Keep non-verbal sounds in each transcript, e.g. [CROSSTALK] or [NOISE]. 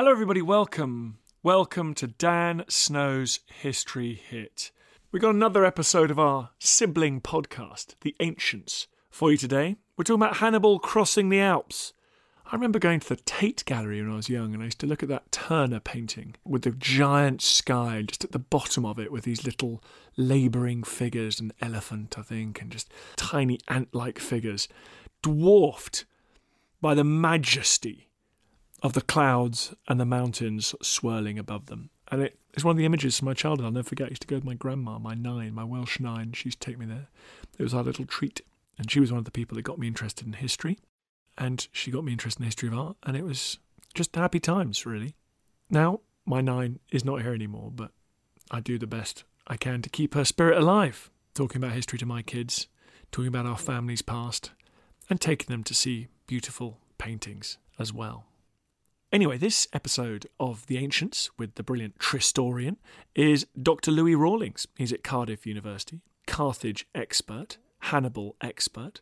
Hello, everybody. Welcome. Welcome to Dan Snow's History Hit. We've got another episode of our sibling podcast, The Ancients, for you today. We're talking about Hannibal crossing the Alps. I remember going to the Tate Gallery when I was young and I used to look at that Turner painting with the giant sky just at the bottom of it with these little labouring figures, an elephant, I think, and just tiny ant like figures, dwarfed by the majesty of the clouds and the mountains swirling above them. And it is one of the images from my childhood I'll never forget. I used to go with my grandma, my nain, my Welsh nain. She used to take me there. It was our little treat. And she was one of the people that got me interested in history. And she got me interested in history of art. And it was just happy times, really. Now, my nain is not here anymore, but I do the best I can to keep her spirit alive, talking about history to my kids, talking about our family's past, and taking them to see beautiful paintings as well. Anyway, this episode of The Ancients with the brilliant Tristorian is Dr. Louis Rawlings. He's at Cardiff University, Carthage expert, Hannibal expert.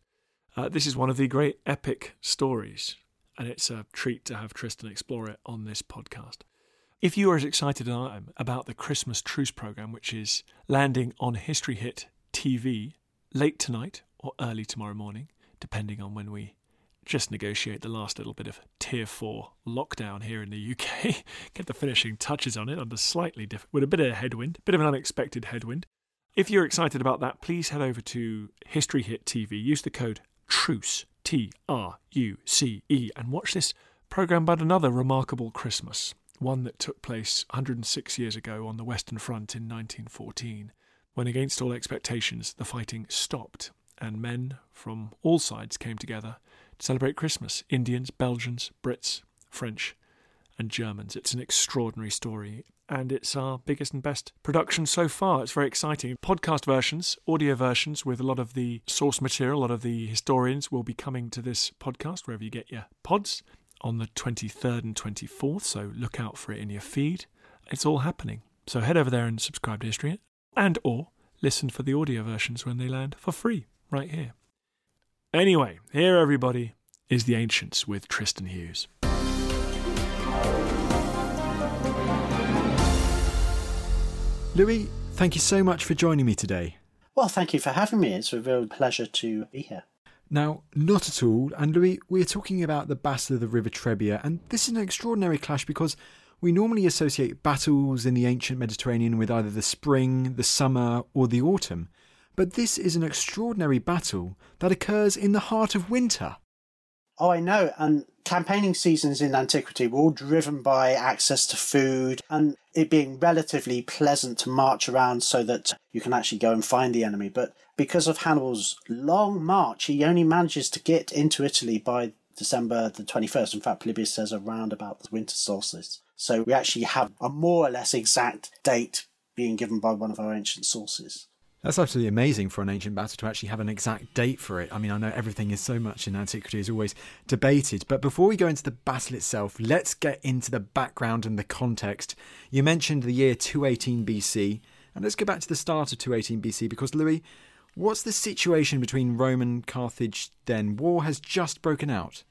Uh, this is one of the great epic stories, and it's a treat to have Tristan explore it on this podcast. If you are as excited as I am about the Christmas Truce program, which is landing on History Hit TV late tonight or early tomorrow morning, depending on when we just negotiate the last little bit of tier four lockdown here in the UK, [LAUGHS] get the finishing touches on it under slightly different, with a bit of a headwind, bit of an unexpected headwind. If you're excited about that, please head over to History Hit TV. Use the code TRUCE, T R U C E, and watch this program about another remarkable Christmas, one that took place 106 years ago on the Western Front in 1914, when, against all expectations, the fighting stopped and men from all sides came together to celebrate Christmas Indians, Belgians, Brits, French, and Germans. It's an extraordinary story, and it's our biggest and best production so far. It's very exciting. Podcast versions, audio versions with a lot of the source material, a lot of the historians will be coming to this podcast wherever you get your pods on the 23rd and 24th, so look out for it in your feed. It's all happening. So head over there and subscribe to History and or listen for the audio versions when they land for free right here. Anyway, here everybody is The Ancients with Tristan Hughes. Louis, thank you so much for joining me today. Well, thank you for having me. It's a real pleasure to be here. Now, not at all. And Louis, we're talking about the Battle of the River Trebbia, and this is an extraordinary clash because we normally associate battles in the ancient Mediterranean with either the spring, the summer, or the autumn. But this is an extraordinary battle that occurs in the heart of winter. Oh, I know. And campaigning seasons in antiquity were all driven by access to food and it being relatively pleasant to march around so that you can actually go and find the enemy. But because of Hannibal's long march, he only manages to get into Italy by December the 21st. In fact, Polybius says around about the winter solstice. So we actually have a more or less exact date being given by one of our ancient sources. That's absolutely amazing for an ancient battle to actually have an exact date for it. I mean, I know everything is so much in antiquity is always debated, but before we go into the battle itself, let's get into the background and the context. You mentioned the year 218 BC, and let's go back to the start of 218 BC because Louis, what's the situation between Rome and Carthage then? War has just broken out.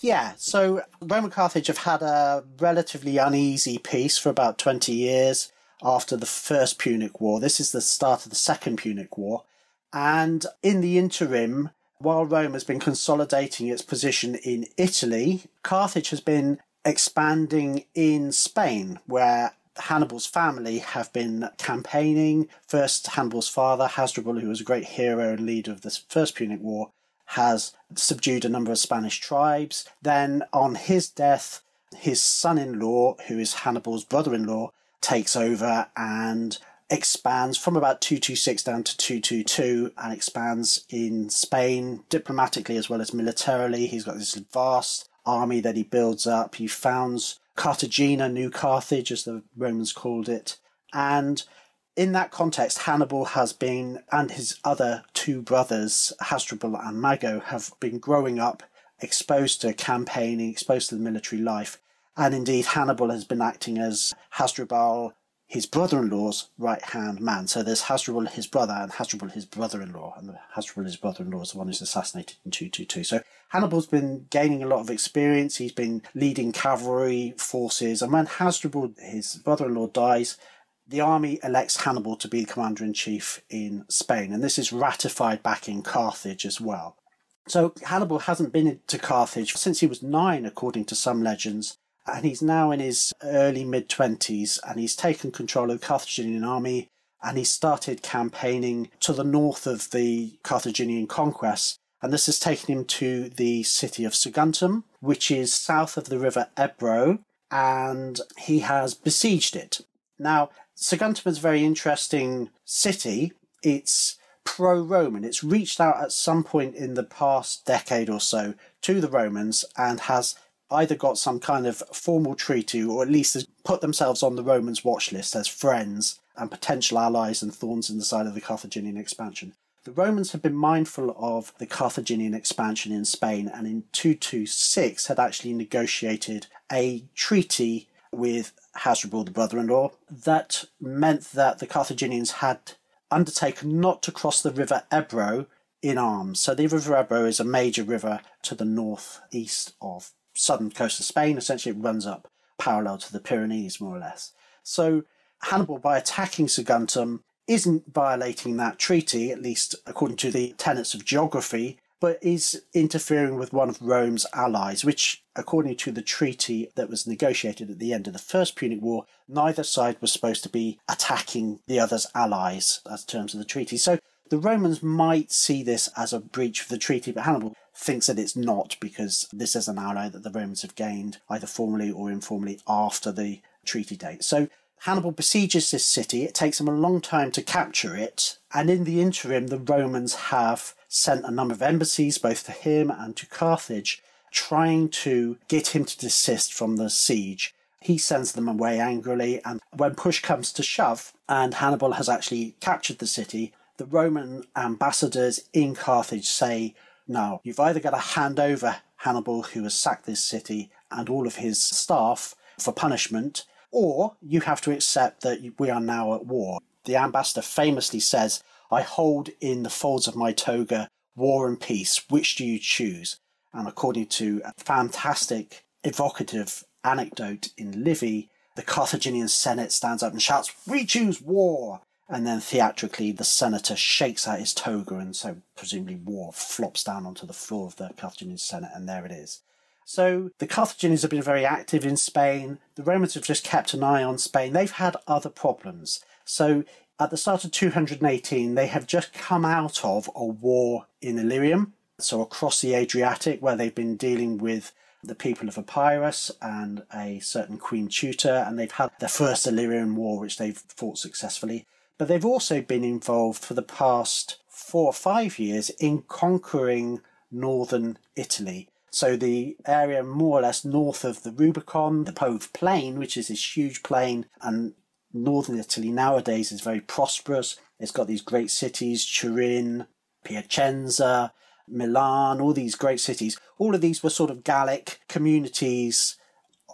Yeah, so Rome and Carthage have had a relatively uneasy peace for about 20 years after the First Punic War. This is the start of the Second Punic War. And in the interim, while Rome has been consolidating its position in Italy, Carthage has been expanding in Spain, where Hannibal's family have been campaigning. First, Hannibal's father, Hasdrubal, who was a great hero and leader of the First Punic War, has subdued a number of Spanish tribes. Then, on his death, his son in law, who is Hannibal's brother in law, takes over and expands from about 226 down to 222 and expands in Spain diplomatically as well as militarily. He's got this vast army that he builds up. He founds Cartagena, New Carthage, as the Romans called it. And in that context, Hannibal has been, and his other two brothers, Hasdrubal and Mago, have been growing up exposed to campaigning, exposed to the military life. And indeed, Hannibal has been acting as Hasdrubal his brother-in-law's right-hand man. So there's Hasdrubal, his brother, and Hasdrubal, his brother-in-law. And Hasdrubal, his brother-in-law, is the one who's assassinated in 222. So Hannibal's been gaining a lot of experience. He's been leading cavalry forces. And when Hasdrubal, his brother-in-law, dies, the army elects Hannibal to be the commander-in-chief in Spain. And this is ratified back in Carthage as well. So Hannibal hasn't been to Carthage since he was nine, according to some legends and he's now in his early mid 20s and he's taken control of the Carthaginian army and he started campaigning to the north of the Carthaginian conquest. And this has taken him to the city of Saguntum, which is south of the river Ebro, and he has besieged it. Now, Saguntum is a very interesting city. It's pro Roman. It's reached out at some point in the past decade or so to the Romans and has either got some kind of formal treaty or at least put themselves on the Romans' watch list as friends and potential allies and thorns in the side of the Carthaginian expansion. The Romans had been mindful of the Carthaginian expansion in Spain and in 226 had actually negotiated a treaty with Hasdrubal, the brother in law, that meant that the Carthaginians had undertaken not to cross the river Ebro in arms. So the river Ebro is a major river to the northeast of southern coast of Spain. Essentially, it runs up parallel to the Pyrenees, more or less. So Hannibal, by attacking Saguntum, isn't violating that treaty, at least according to the tenets of geography, but is interfering with one of Rome's allies, which, according to the treaty that was negotiated at the end of the First Punic War, neither side was supposed to be attacking the other's allies as terms of the treaty. So the Romans might see this as a breach of the treaty, but Hannibal thinks that it's not because this is an ally that the Romans have gained either formally or informally after the treaty date. So Hannibal besieges this city. It takes him a long time to capture it, and in the interim, the Romans have sent a number of embassies both to him and to Carthage, trying to get him to desist from the siege. He sends them away angrily, and when push comes to shove, and Hannibal has actually captured the city, the Roman ambassadors in Carthage say, no, you've either got to hand over Hannibal, who has sacked this city, and all of his staff for punishment, or you have to accept that we are now at war. The ambassador famously says, I hold in the folds of my toga war and peace. Which do you choose? And according to a fantastic, evocative anecdote in Livy, the Carthaginian Senate stands up and shouts, We choose war! And then theatrically the senator shakes out his toga and so presumably war flops down onto the floor of the Carthaginian Senate and there it is. So the Carthaginians have been very active in Spain. The Romans have just kept an eye on Spain. They've had other problems. So at the start of 218, they have just come out of a war in Illyrium, so across the Adriatic, where they've been dealing with the people of Epirus and a certain Queen Teuta, and they've had their first Illyrian war, which they've fought successfully but they've also been involved for the past four or five years in conquering northern Italy. So the area more or less north of the Rubicon, the Po Plain, which is this huge plain, and northern Italy nowadays is very prosperous. It's got these great cities, Turin, Piacenza, Milan, all these great cities. All of these were sort of Gallic communities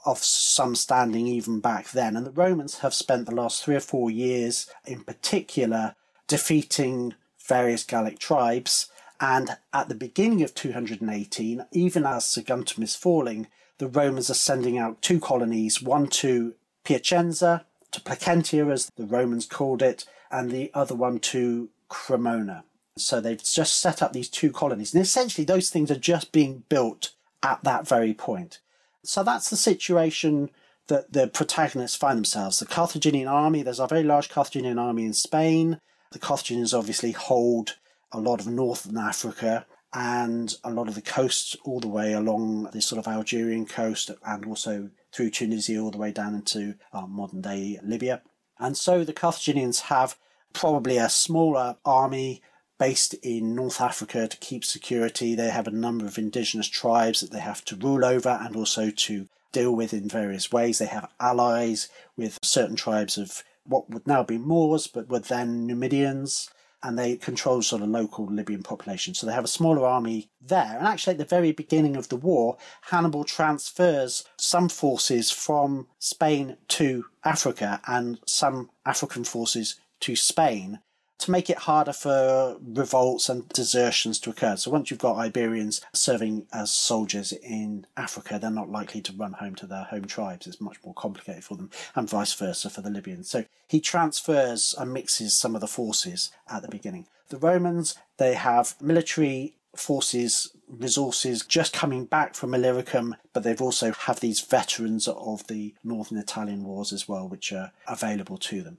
of some standing even back then. And the Romans have spent the last three or four years, in particular, defeating various Gallic tribes. And at the beginning of 218, even as Saguntum is falling, the Romans are sending out two colonies, one to Piacenza, to Placentia as the Romans called it, and the other one to Cremona. So they've just set up these two colonies. And essentially, those things are just being built at that very point. So that's the situation that the protagonists find themselves. The Carthaginian army, there's a very large Carthaginian army in Spain. The Carthaginians obviously hold a lot of northern Africa and a lot of the coast all the way along this sort of Algerian coast and also through Tunisia all the way down into uh, modern day Libya. And so the Carthaginians have probably a smaller army based in North Africa to keep security. They have a number of indigenous tribes that they have to rule over and also to deal with in various ways. They have allies with certain tribes of what would now be Moors, but were then Numidians, and they control sort of local Libyan population. So they have a smaller army there. And actually, at the very beginning of the war, Hannibal transfers some forces from Spain to Africa and some African forces to Spain to make it harder for revolts and desertions to occur. So once you've got Iberians serving as soldiers in Africa, they're not likely to run home to their home tribes. It's much more complicated for them, and vice versa for the Libyans. So he transfers and mixes some of the forces at the beginning. The Romans, they have military forces resources just coming back from Illyricum, but they've also have these veterans of the northern Italian wars as well, which are available to them.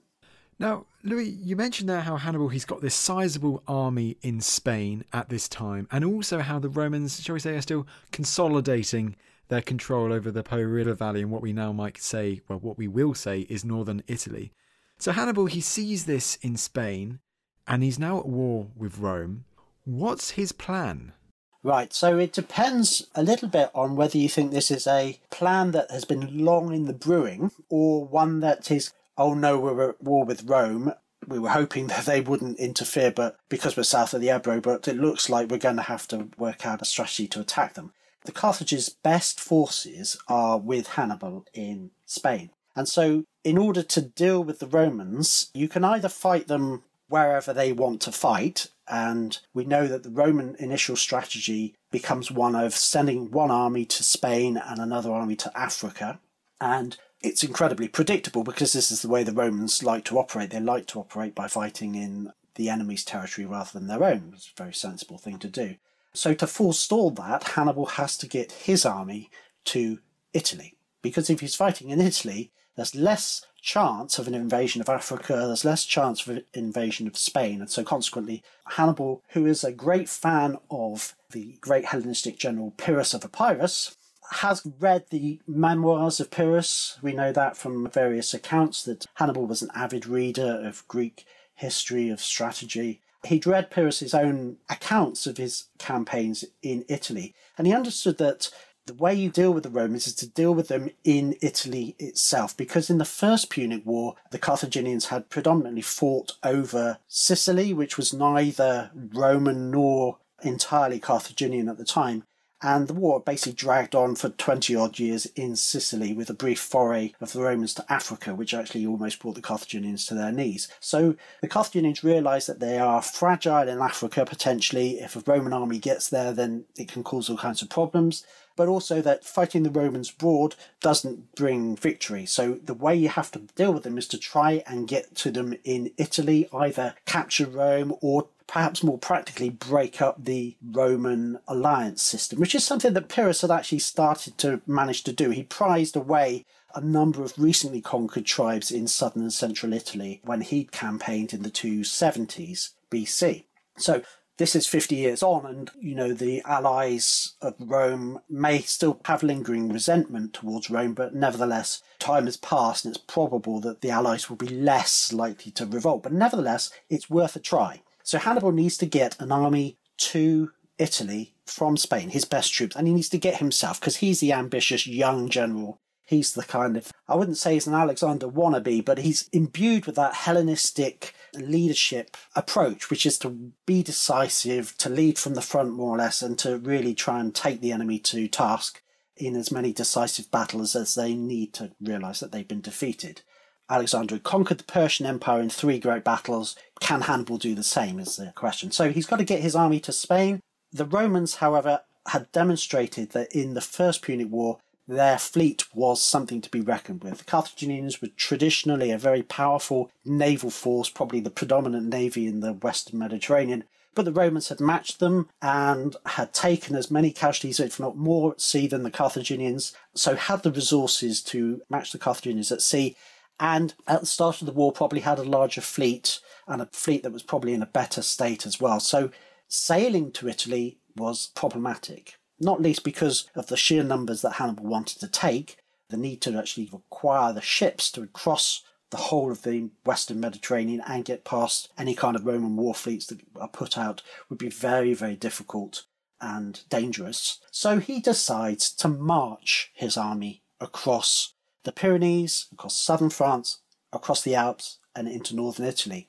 Now, Louis, you mentioned there how Hannibal he's got this sizable army in Spain at this time, and also how the Romans, shall we say, are still consolidating their control over the Po River Valley and what we now might say, well, what we will say is northern Italy. So Hannibal he sees this in Spain, and he's now at war with Rome. What's his plan? Right, so it depends a little bit on whether you think this is a plan that has been long in the brewing or one that is oh no, we're at war with Rome. We were hoping [LAUGHS] that they wouldn't interfere, but because we're south of the Ebro, but it looks like we're going to have to work out a strategy to attack them. The Carthage's best forces are with Hannibal in Spain. And so, in order to deal with the Romans, you can either fight them wherever they want to fight, and we know that the Roman initial strategy becomes one of sending one army to Spain and another army to Africa. And it's incredibly predictable because this is the way the Romans like to operate. They like to operate by fighting in the enemy's territory rather than their own. It's a very sensible thing to do. So, to forestall that, Hannibal has to get his army to Italy. Because if he's fighting in Italy, there's less chance of an invasion of Africa, there's less chance of an invasion of Spain. And so, consequently, Hannibal, who is a great fan of the great Hellenistic general Pyrrhus of Epirus, has read the memoirs of Pyrrhus. We know that from various accounts that Hannibal was an avid reader of Greek history, of strategy. He'd read Pyrrhus's own accounts of his campaigns in Italy, and he understood that the way you deal with the Romans is to deal with them in Italy itself, because in the First Punic War, the Carthaginians had predominantly fought over Sicily, which was neither Roman nor entirely Carthaginian at the time, and the war basically dragged on for 20 odd years in Sicily with a brief foray of the Romans to Africa, which actually almost brought the Carthaginians to their knees. So the Carthaginians realise that they are fragile in Africa potentially. If a Roman army gets there, then it can cause all kinds of problems. But also that fighting the Romans abroad doesn't bring victory. So the way you have to deal with them is to try and get to them in Italy, either capture Rome or perhaps more practically break up the Roman alliance system, which is something that Pyrrhus had actually started to manage to do. He prized away a number of recently conquered tribes in southern and central Italy when he'd campaigned in the 270s BC. So this is 50 years on, and you know, the allies of Rome may still have lingering resentment towards Rome, but nevertheless, time has passed, and it's probable that the allies will be less likely to revolt. But nevertheless, it's worth a try. So Hannibal needs to get an army to Italy from Spain, his best troops, and he needs to get himself because he's the ambitious young general. He's the kind of, I wouldn't say he's an Alexander wannabe, but he's imbued with that Hellenistic leadership approach, which is to be decisive, to lead from the front more or less, and to really try and take the enemy to task in as many decisive battles as they need to realize that they've been defeated. Alexander had conquered the Persian Empire in three great battles. Can Hannibal do the same? Is the question. So he's got to get his army to Spain. The Romans, however, had demonstrated that in the First Punic War, their fleet was something to be reckoned with. The Carthaginians were traditionally a very powerful naval force, probably the predominant navy in the Western Mediterranean, But the Romans had matched them and had taken as many casualties, if not more, at sea than the Carthaginians, so had the resources to match the Carthaginians at sea. And at the start of the war, probably had a larger fleet and a fleet that was probably in a better state as well. So sailing to Italy was problematic, not least because of the sheer numbers that Hannibal wanted to take, the need to actually acquire the ships to cross the whole of the Western Mediterranean and get past any kind of Roman war fleets that are put out would be very, very difficult and dangerous. So he decides to march his army across the Pyrenees, across southern France, across the Alps, and into northern Italy,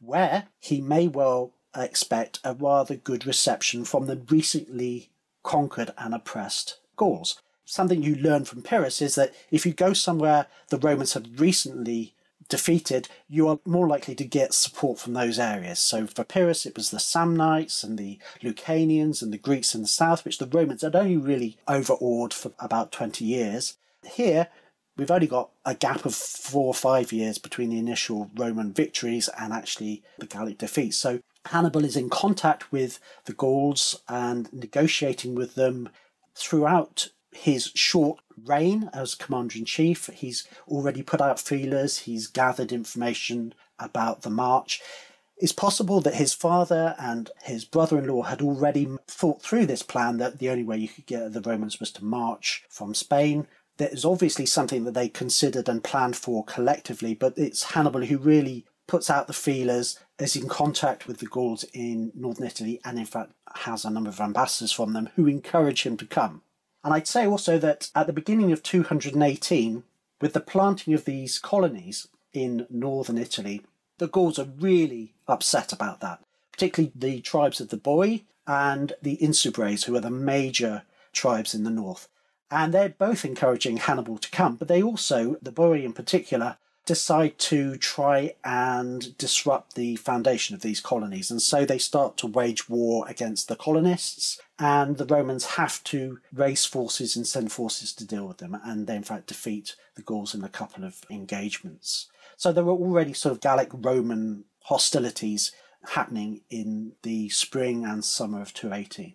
where he may well uh, expect a rather good reception from the recently conquered and oppressed Gauls. Something you learn from Pyrrhus is that if you go somewhere the Romans had recently defeated, you are more likely to get support from those areas. So for Pyrrhus, it was the Samnites and the Lucanians and the Greeks in the south, which the Romans had only really overawed for about 20 years. Here, we've only got a gap of four or five years between the initial Roman victories and actually the Gallic defeat. So Hannibal is in contact with the Gauls and negotiating with them throughout his short reign as commander in chief. He's already put out feelers, he's gathered information about the march. It's possible that his father and his brother in law had already thought through this plan that the only way you could get the Romans was to march from Spain. That is obviously something that they considered and planned for collectively, but it's Hannibal who really puts out the feelers, is in contact with the Gauls in northern Italy, and in fact has a number of ambassadors from them who encourage him to come. And I'd say also that at the beginning of 218, with the planting of these colonies in northern Italy, the Gauls are really upset about that, particularly the tribes of the Boii and the Insubres, who are the major tribes in the north. And they're both encouraging Hannibal to come, but they also, the Boii in particular, decide to try and disrupt the foundation of these colonies. And so they start to wage war against the colonists, and the Romans have to raise forces and send forces to deal with them. And they, in fact, defeat the Gauls in a couple of engagements. So there were already sort of Gallic Roman hostilities happening in the spring and summer of 218.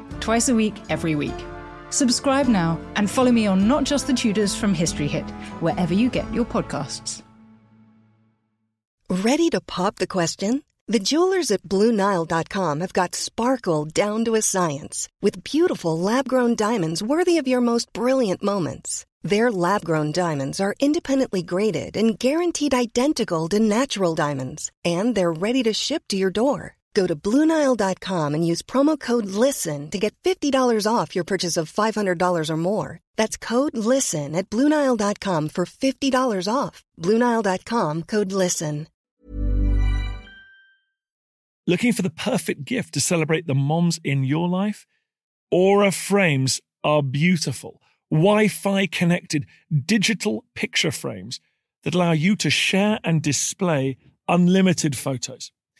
twice a week, every week. Subscribe now and follow me on Not Just the Tudors from History Hit, wherever you get your podcasts. Ready to pop the question? The jewelers at Bluenile.com have got sparkle down to a science with beautiful lab grown diamonds worthy of your most brilliant moments. Their lab grown diamonds are independently graded and guaranteed identical to natural diamonds, and they're ready to ship to your door. Go to Bluenile.com and use promo code LISTEN to get $50 off your purchase of $500 or more. That's code LISTEN at Bluenile.com for $50 off. Bluenile.com code LISTEN. Looking for the perfect gift to celebrate the moms in your life? Aura frames are beautiful, Wi Fi connected digital picture frames that allow you to share and display unlimited photos.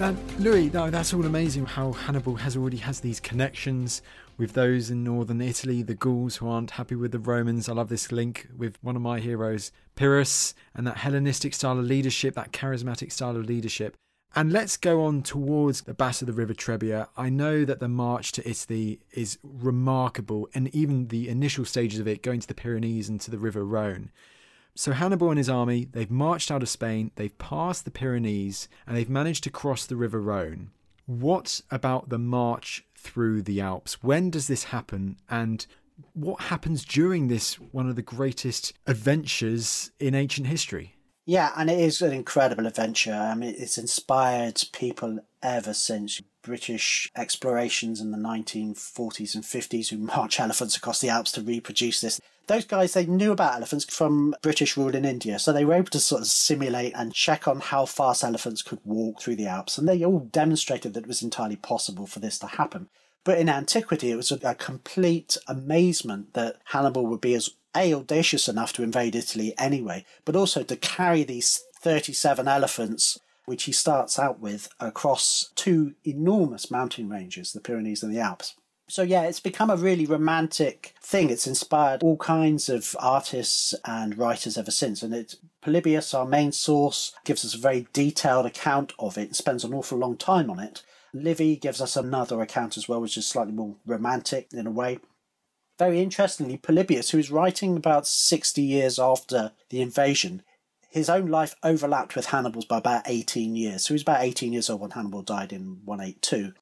Uh, Louis, no, that's all amazing. How Hannibal has already has these connections with those in northern Italy, the Gauls who aren't happy with the Romans. I love this link with one of my heroes, Pyrrhus, and that Hellenistic style of leadership, that charismatic style of leadership. And let's go on towards the Battle of the River Trebbia. I know that the march to Italy is remarkable, and even the initial stages of it, going to the Pyrenees and to the River Rhone. So Hannibal and his army, they've marched out of Spain, they've passed the Pyrenees, and they've managed to cross the River Rhone. What about the march through the Alps? When does this happen? And what happens during this one of the greatest adventures in ancient history? Yeah, and it is an incredible adventure. I mean, it's inspired people ever since British explorations in the 1940s and 50s who [LAUGHS] march elephants across the Alps to reproduce this. Those guys, they knew about elephants from British rule in India, so they were able to sort of simulate and check on how fast elephants could walk through the Alps, and they all demonstrated that it was entirely possible for this to happen. But in antiquity, it was a, complete amazement that Hannibal would be as a audacious enough to invade Italy anyway, but also to carry these 37 elephants, which he starts out with, across two enormous mountain ranges, the Pyrenees and the Alps. So, yeah, it's become a really romantic thing. It's inspired all kinds of artists and writers ever since. And it's Polybius, our main source, gives us a very detailed account of it and spends an awful long time on it. Livy gives us another account as well, which is slightly more romantic in a way. Very interestingly, Polybius, who is writing about 60 years after the invasion, his own life overlapped with Hannibal's by about 18 years. So he was about 18 years old when Hannibal died in 182.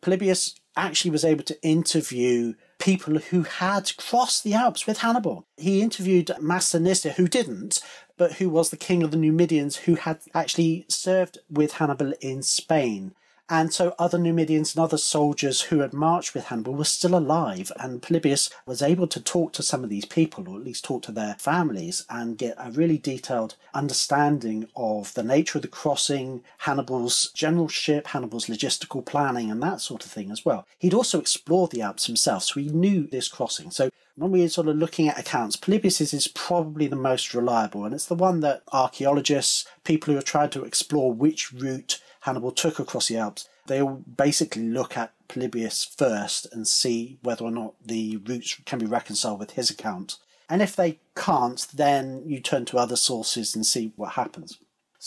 Polybius actually was able to interview people who had crossed the Alps with Hannibal. He interviewed Massinissa, who didn't, but who was the king of the Numidians, who had actually served with Hannibal in Spain. And so other Numidians and other soldiers who had marched with Hannibal were still alive, and Polybius was able to talk to some of these people, or at least talk to their families, and get a really detailed understanding of the nature of the crossing, Hannibal's generalship, Hannibal's logistical planning, and that sort of thing as well. He'd also explored the Alps himself, so he knew this crossing. So when we're sort of looking at accounts, Polybius is probably the most reliable, and it's the one that archaeologists, people who are trying to explore which route Hannibal took across the Alps, they all basically look at Polybius first and see whether or not the routes can be reconciled with his account. And if they can't, then you turn to other sources and see what happens.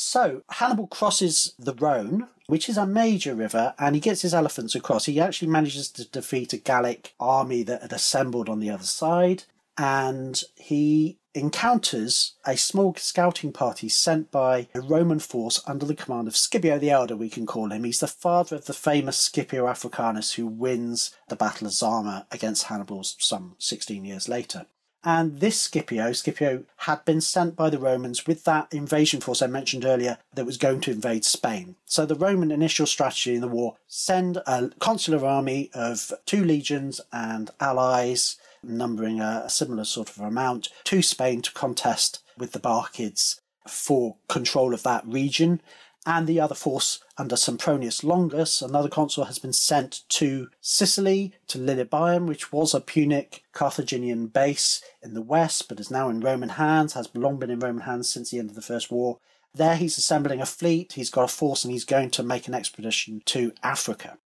So Hannibal crosses the Rhone, which is a major river, and he gets his elephants across. He actually manages to defeat a Gallic army that had assembled on the other side, and he encounters a small scouting party sent by a Roman force under the command of Scipio the Elder, we can call him. He's the father of the famous Scipio Africanus who wins the Battle of Zama against Hannibal some 16 years later. And this Scipio, Scipio had been sent by the Romans with that invasion force I mentioned earlier that was going to invade Spain. So the Roman initial strategy in the war send a consular army of two legions and allies numbering a, similar sort of amount, to Spain to contest with the Barcids for control of that region. And the other force under Sempronius Longus, another consul, has been sent to Sicily, to Lilybaeum, which was a Punic Carthaginian base in the west, but is now in Roman hands, has long been in Roman hands since the end of the First War. There he's assembling a fleet, he's got a force, and he's going to make an expedition to Africa.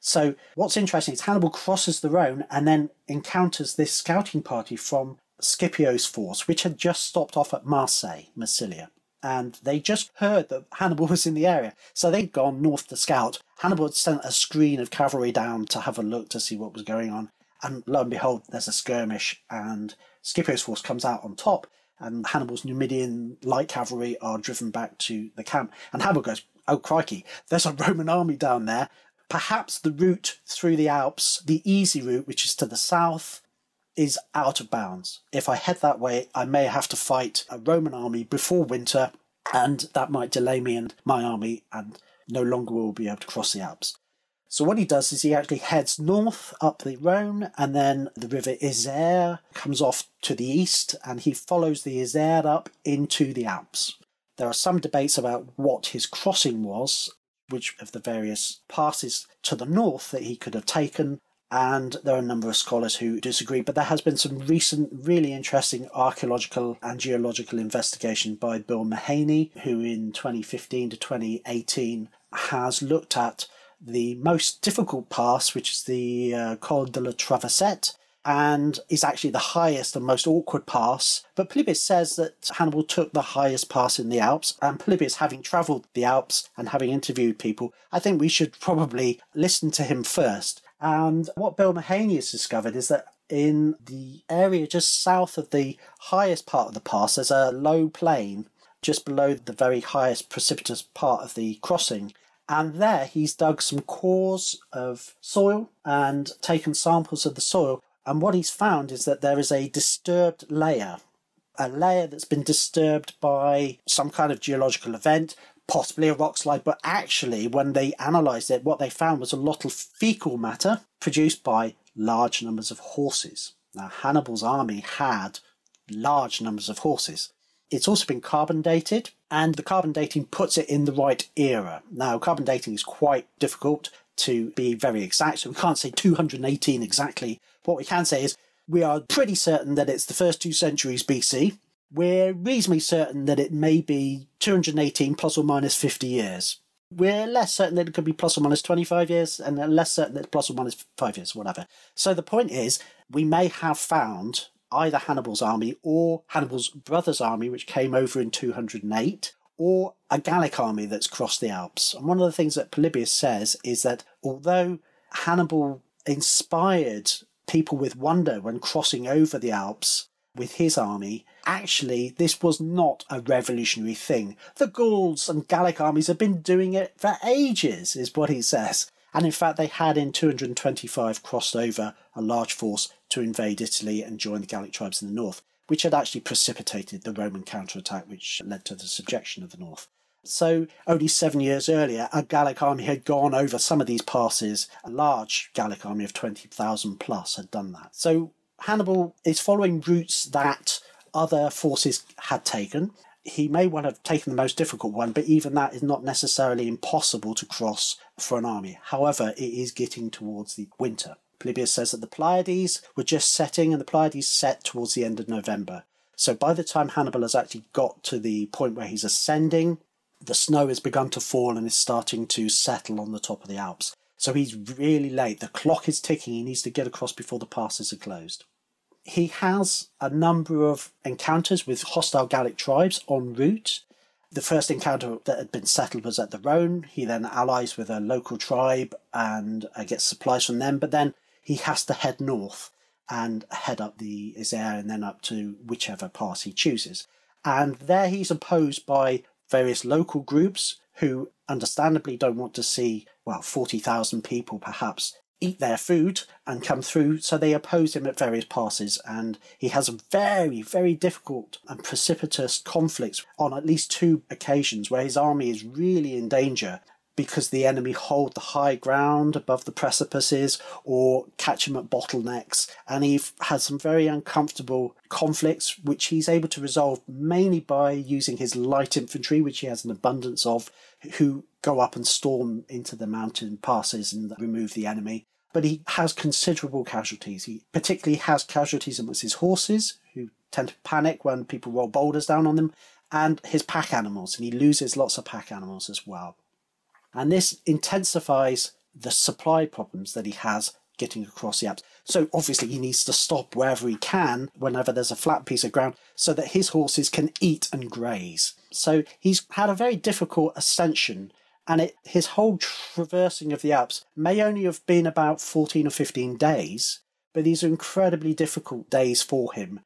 So what's interesting is Hannibal crosses the Rhone and then encounters this scouting party from Scipio's force, which had just stopped off at Marseille, Massilia. And they just heard that Hannibal [LAUGHS] was in the area. So they'd gone north to scout. Hannibal had sent a screen of cavalry down to have a look to see what was going on. And lo and behold, there's a skirmish, and Scipio's force comes out on top, and Hannibal's Numidian light cavalry are driven back to the camp. And Hannibal goes, Oh, crikey, there's a Roman army down there perhaps the route through the Alps, the easy route, which is to the south, is out of bounds. If I head that way, I may have to fight a Roman army before winter, and that might delay me and my army, and no longer will be able to cross the Alps. So what he does is he actually heads north up the Rhone and then the river Isère comes off to the east and he follows the Isère up into the Alps. There are some debates about what his crossing was, which of the various passes to the north that he could have taken, and there are a number of scholars who disagree. But there has been some recent, really interesting archaeological and geological investigation by Bill Mahaney, who in 2015 to 2018 has looked at the most difficult pass, which is the uh, Col de la Traversette, and is actually the highest and most awkward pass. But Polybius says that Hannibal took the highest pass in the Alps, and Polybius, having travelled the Alps and having interviewed people, I think we should probably listen to him first. And what Bill Mahaney has discovered is that in the area just south of the highest part of the pass, there's a low plain just below the very highest precipitous part of the crossing. And there he's dug some cores of soil and taken samples of the soil and what he's found is that there is a disturbed layer, a layer that's been disturbed by some kind of geological event, possibly a rock slide, but actually, when they analysed it, what they found was a lot of fecal matter produced by large numbers of horses. Now, Hannibal's army had large numbers of horses. It's also been carbon dated, and the carbon dating puts it in the right era. Now, carbon dating is quite difficult to be very exact, so we can't say 218 exactly. What we can say is we are pretty certain that it's the first two centuries BC. We're reasonably certain that it may be 218 plus or minus 50 years. We're less certain that it could be plus or minus 25 years, and less certain that plus or minus 5 years, whatever. So the point is, we may have found either Hannibal's army or Hannibal's brother's army, which came over in 208, or a Gallic army that's crossed the Alps. And one of the things that Polybius says is that although Hannibal inspired people with wonder when crossing over the Alps with his army, actually, this was not a revolutionary thing. The Gauls and Gallic armies have been doing it for ages, is what he says. And in fact, they had in 225 crossed over a large force to invade Italy and join the Gallic tribes in the north which had actually precipitated the Roman counterattack, which led to the subjection of the north. So, only seven years earlier, a Gallic army had gone over some of these passes. A large Gallic army of 20,000 plus had done that. So, Hannibal is following routes that other forces had taken. He may well have taken the most difficult one, but even that is not necessarily impossible to cross for an army. However, it is getting towards the winter. Polybius says that the Pleiades were just setting, and the Pleiades set towards the end of November. So by the time Hannibal has actually got to the point where he's ascending, the snow has begun to fall and is starting to settle on the top of the Alps. So he's really late. The clock is ticking. He needs to get across before the passes are closed. He has a number of encounters with hostile Gallic tribes en route. The first encounter that had been settled was at the Rhone. He then allies with a local tribe and uh, gets supplies from them. But then he has to head north and head up the Isère and then up to whichever pass he chooses. And there he's opposed by various local groups who understandably don't want to see, well, 40,000 people perhaps eat their food and come through, so they oppose him at various passes, and he has very, very difficult and precipitous conflicts on at least two occasions where his army is really in danger because the enemy hold the high ground above the precipices or catch him at bottlenecks. And he has some very uncomfortable conflicts, which he's able to resolve mainly by using his light infantry, which he has an abundance of, who go up and storm into the mountain passes and remove the enemy. But he has considerable casualties. He particularly has casualties amongst his horses, who tend to panic when people roll boulders down on them, and his pack animals, and he loses lots of pack animals as well. And this intensifies the supply problems that he has getting across the Alps. So obviously he needs to stop wherever he can whenever there's a flat piece of ground so that his horses can eat and graze. So he's had a very difficult ascension and it, his whole traversing of the Alps may only have been about 14 or 15 days, but these are incredibly difficult days for him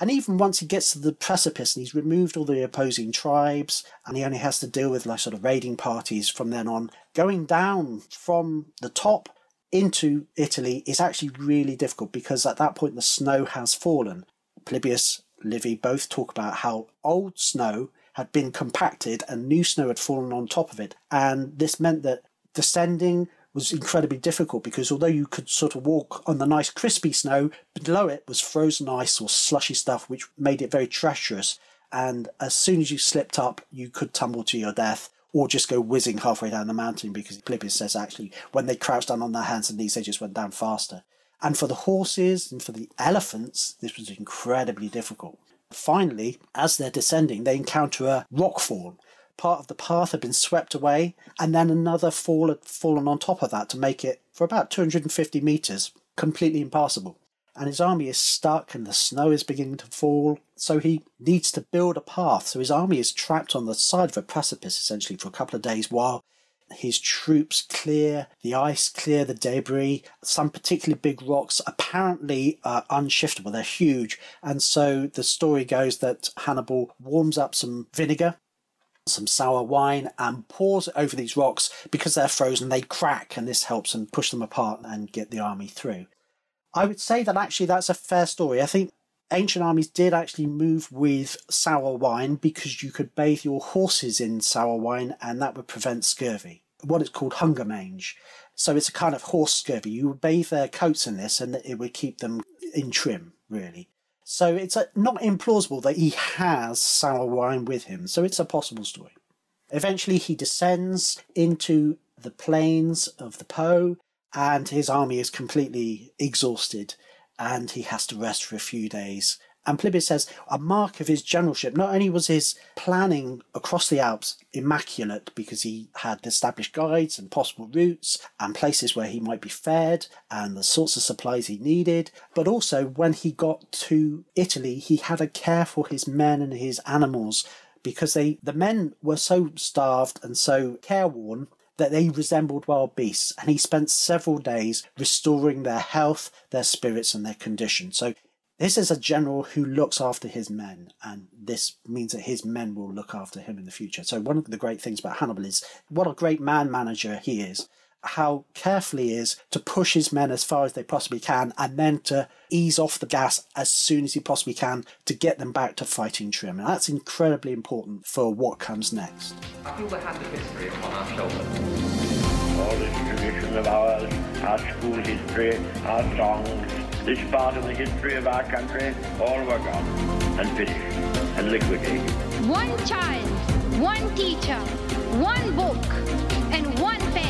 and even once he gets to the precipice and he's removed all the opposing tribes and he only has to deal with like sort of raiding parties from then on, going down from the top into Italy is actually really difficult because at that point the snow has fallen. Polybius, Livy both talk about how old snow had been compacted and new snow had fallen on top of it. And this meant that descending was incredibly difficult because although you could sort of walk on the nice crispy snow, below it was frozen ice or slushy stuff, which made it very treacherous. And as soon as you slipped up, you could tumble to your death or just go whizzing halfway down the mountain because Polybius says actually when they crouched down on their hands and knees, they just went down faster. And for the horses and for the elephants, this was incredibly difficult. Finally, as they're descending, they encounter a rock fall part of the path had been swept away, and then another fall had fallen on top of that to make it, for about 250 metres, completely impassable. And his army is stuck, and the snow is beginning to fall, so he needs to build a path. So his army is trapped on the side of a precipice essentially for a couple of days while his troops clear the ice, clear the debris. Some particularly big rocks apparently are unshiftable, they're huge. And so the story goes that Hannibal warms up some vinegar some sour wine and pours it over these rocks because they're frozen, they crack, and this helps them push them apart and get the army through. I would say that actually that's a fair story. I think ancient armies did actually move with sour wine because you could bathe your horses in sour wine and that would prevent scurvy, what is called hunger mange. So it's a kind of horse scurvy. You would bathe their coats in this and it would keep them in trim, really. So it's a, not implausible that he has sour wine with him. So it's a possible story. Eventually, he descends into the plains of the Po, and his army is completely exhausted, and he has to rest for a few days. And Polybius says a mark of his generalship not only was his planning across the Alps immaculate because he had established guides and possible routes and places where he might be fed and the sorts of supplies he needed, but also when he got to Italy, he had a care for his men and his animals because they the men were so starved and so careworn that they resembled wild beasts, and he spent several days restoring their health, their spirits, and their condition. So this is a general who looks after his men, and this means that his men will look after him in the future. So, one of the great things about Hannibal is what a great man manager he is, how careful he is to push his men as far as they possibly can, and then to ease off the gas as soon as he possibly can to get them back to fighting trim. And that's incredibly important for what comes next. I feel the hand of history upon our shoulders all this tradition of ours, our school history, our songs, this part of the history of our country, all were gone and finished and liquidated. One child, one teacher, one book, and one pen